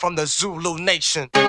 from the Zulu nation.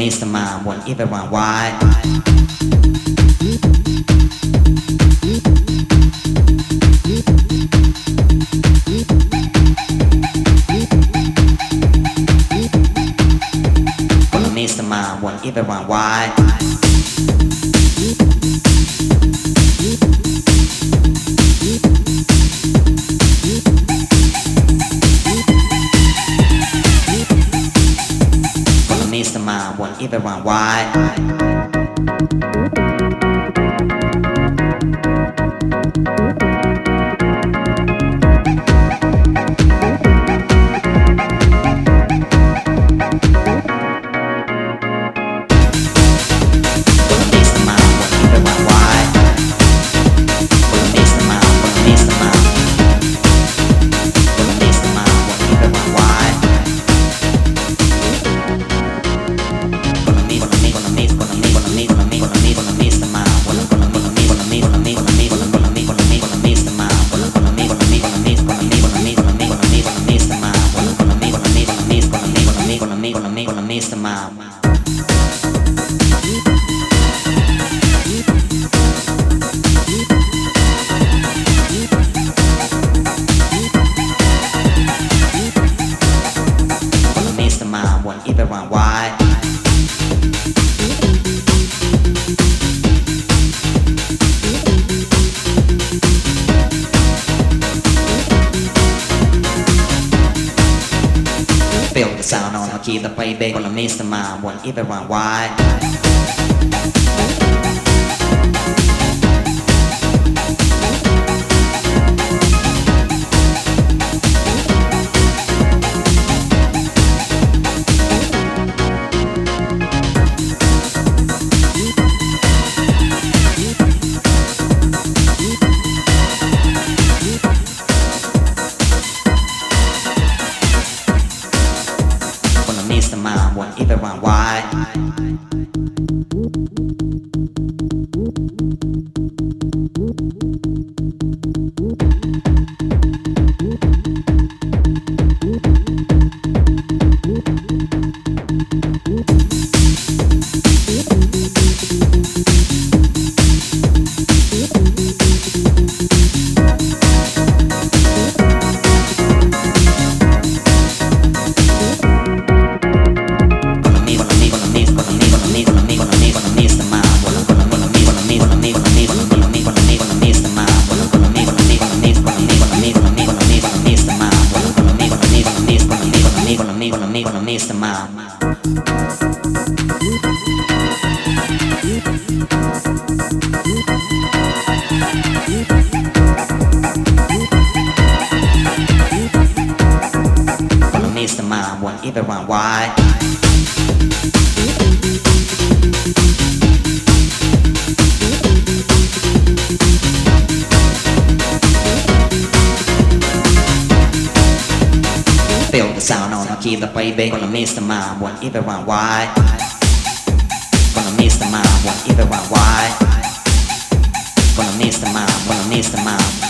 mastermind want run wide. everyone why Everyone, why? needs to mind when everyone why either one. Why? keep the baby. Gonna miss the mom, want everyone why? Gonna miss the mom, want everyone why? Gonna miss the mom, gonna miss the mom.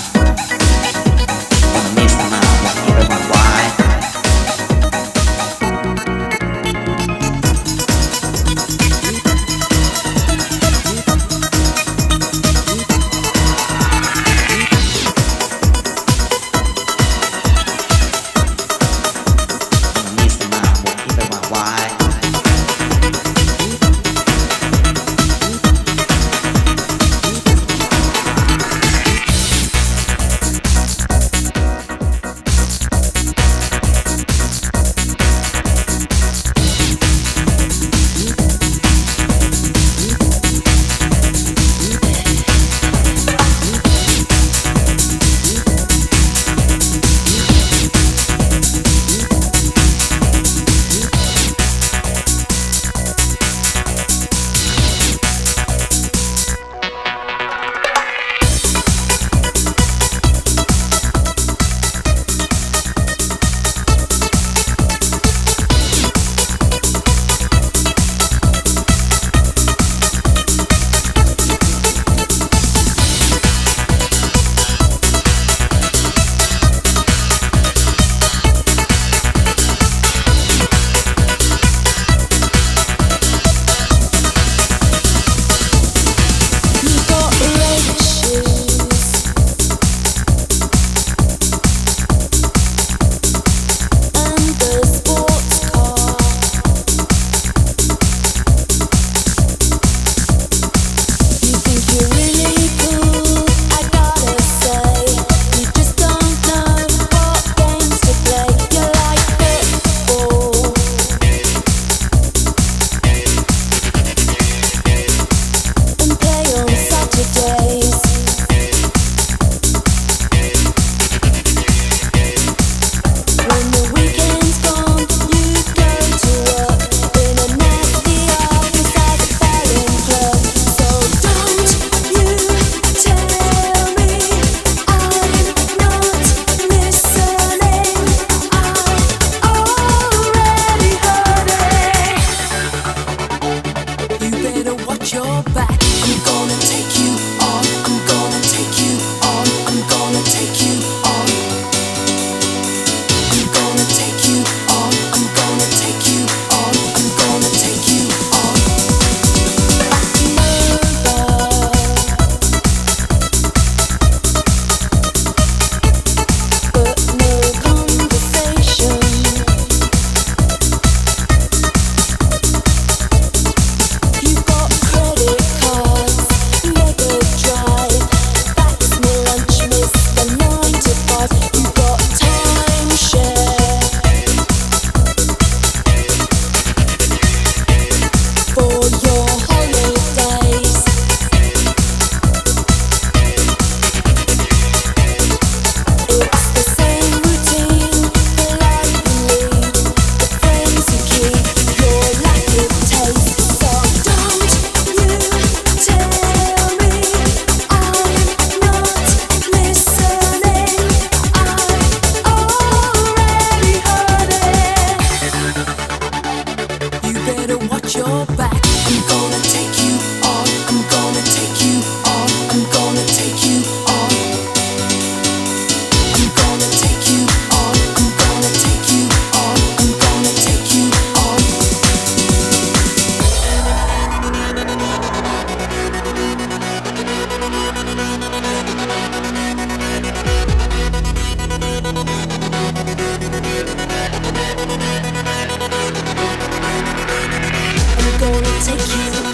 take you.